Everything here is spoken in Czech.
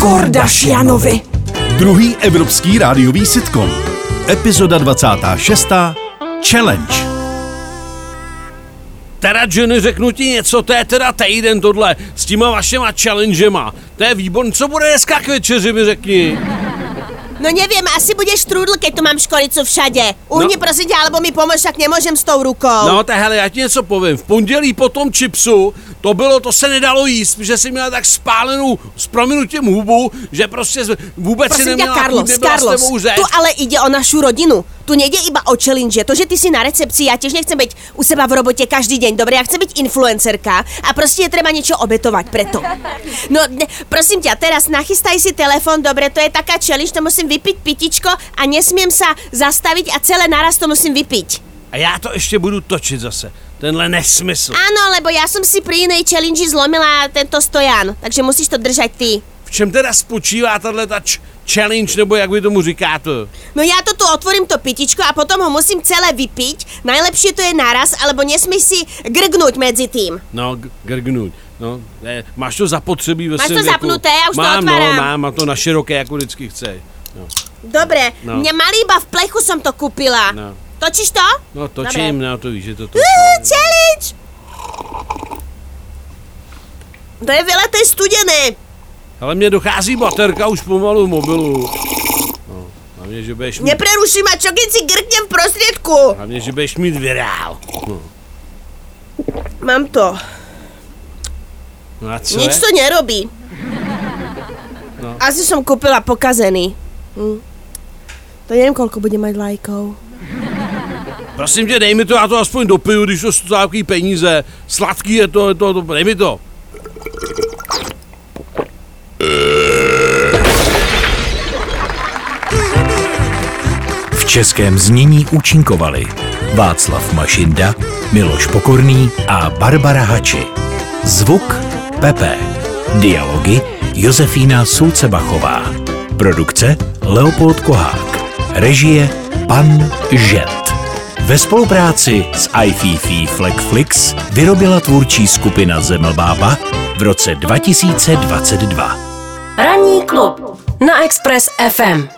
Kordašianovi. Druhý evropský rádiový sitcom. Epizoda 26. Challenge. Teda, Jenny, řeknu ti něco, to je teda týden tohle, s těma vašema challengema. To je výborný, co bude dneska k večeři, mi řekni. No neviem, asi budeš trúdl, keď tu mám škoricu všade. Uhni No. prosím ťa, alebo mi pomôž, však nemôžem s tou rukou. No, tak hele, já ti něco povím. V pondělí po tom chipsu, to bylo, to se nedalo jíst, že si měla tak spálenou s prominutím hubu, že prostě vůbec si Prosím ťa, neměla Carlos, chuť, Carlos, tu ale ide o našu rodinu. Tu nejde iba o challenge. To, že ty si na recepcii, ja tiež nechcem byť u seba v robote každý deň, dobre? Ja chcem byť influencerka a prostě je treba niečo obetovať preto. No, ne, prosím ťa, teraz nachystaj si telefon, dobre? To je taká challenge, to musím vypiť pitičko a nesmiem sa zastaviť a celé naraz to musím vypiť. A já to ještě budu točit zase. Tenhle nesmysl. Áno, lebo ja som si pri inej challenge zlomila tento stojan, takže musíš to držať ty. V čem teda spočívá tahle ta č- challenge, nebo jak vy tomu říkáte? No ja to tu otvorím to pitičko a potom ho musím celé vypiť. Najlepšie to je naraz, alebo nesmíš si grgnúť medzi tým. No, g- grgnout. No, ne, máš to zapotřebí ve Máš svém to věku? zapnuté? Já už to mám, otvárám. No, mám, a to na široké, jako vždycky chce. No, Dobre, No. no. mňa malý iba v plechu som to kúpila. no. Točíš to? no točím, no to víš, že to to. Uh, challenge! To je je studené. Ale mně dochází baterka už pomalu v mobilu. No, hlavně, že budeš mít, Nepreruši ma, čo keď si grknem v prostriedku? hlavně, že budeš mít virál. No, Mám to. no a co Nič je? to nerobí. No. Asi som kúpila pokazený. Hm. To neviem, koľko bude mať lajkov. Prosím tě, dej mi to, já to aspoň dopiju, když to stojí takový peníze. Sladký je to, je to, to, dej mi to. V českém znění účinkovali Václav Mašinda, Miloš Pokorný a Barbara Hači. Zvuk Pepe. Dialogy Josefína Sulcebachová. Produkce Leopold Kohák. Režie Pan Žet. Ve spolupráci s iFiFi Flexflix vyrobila tvůrčí skupina Zemlbába v roce 2022. Ranní klub na Express FM.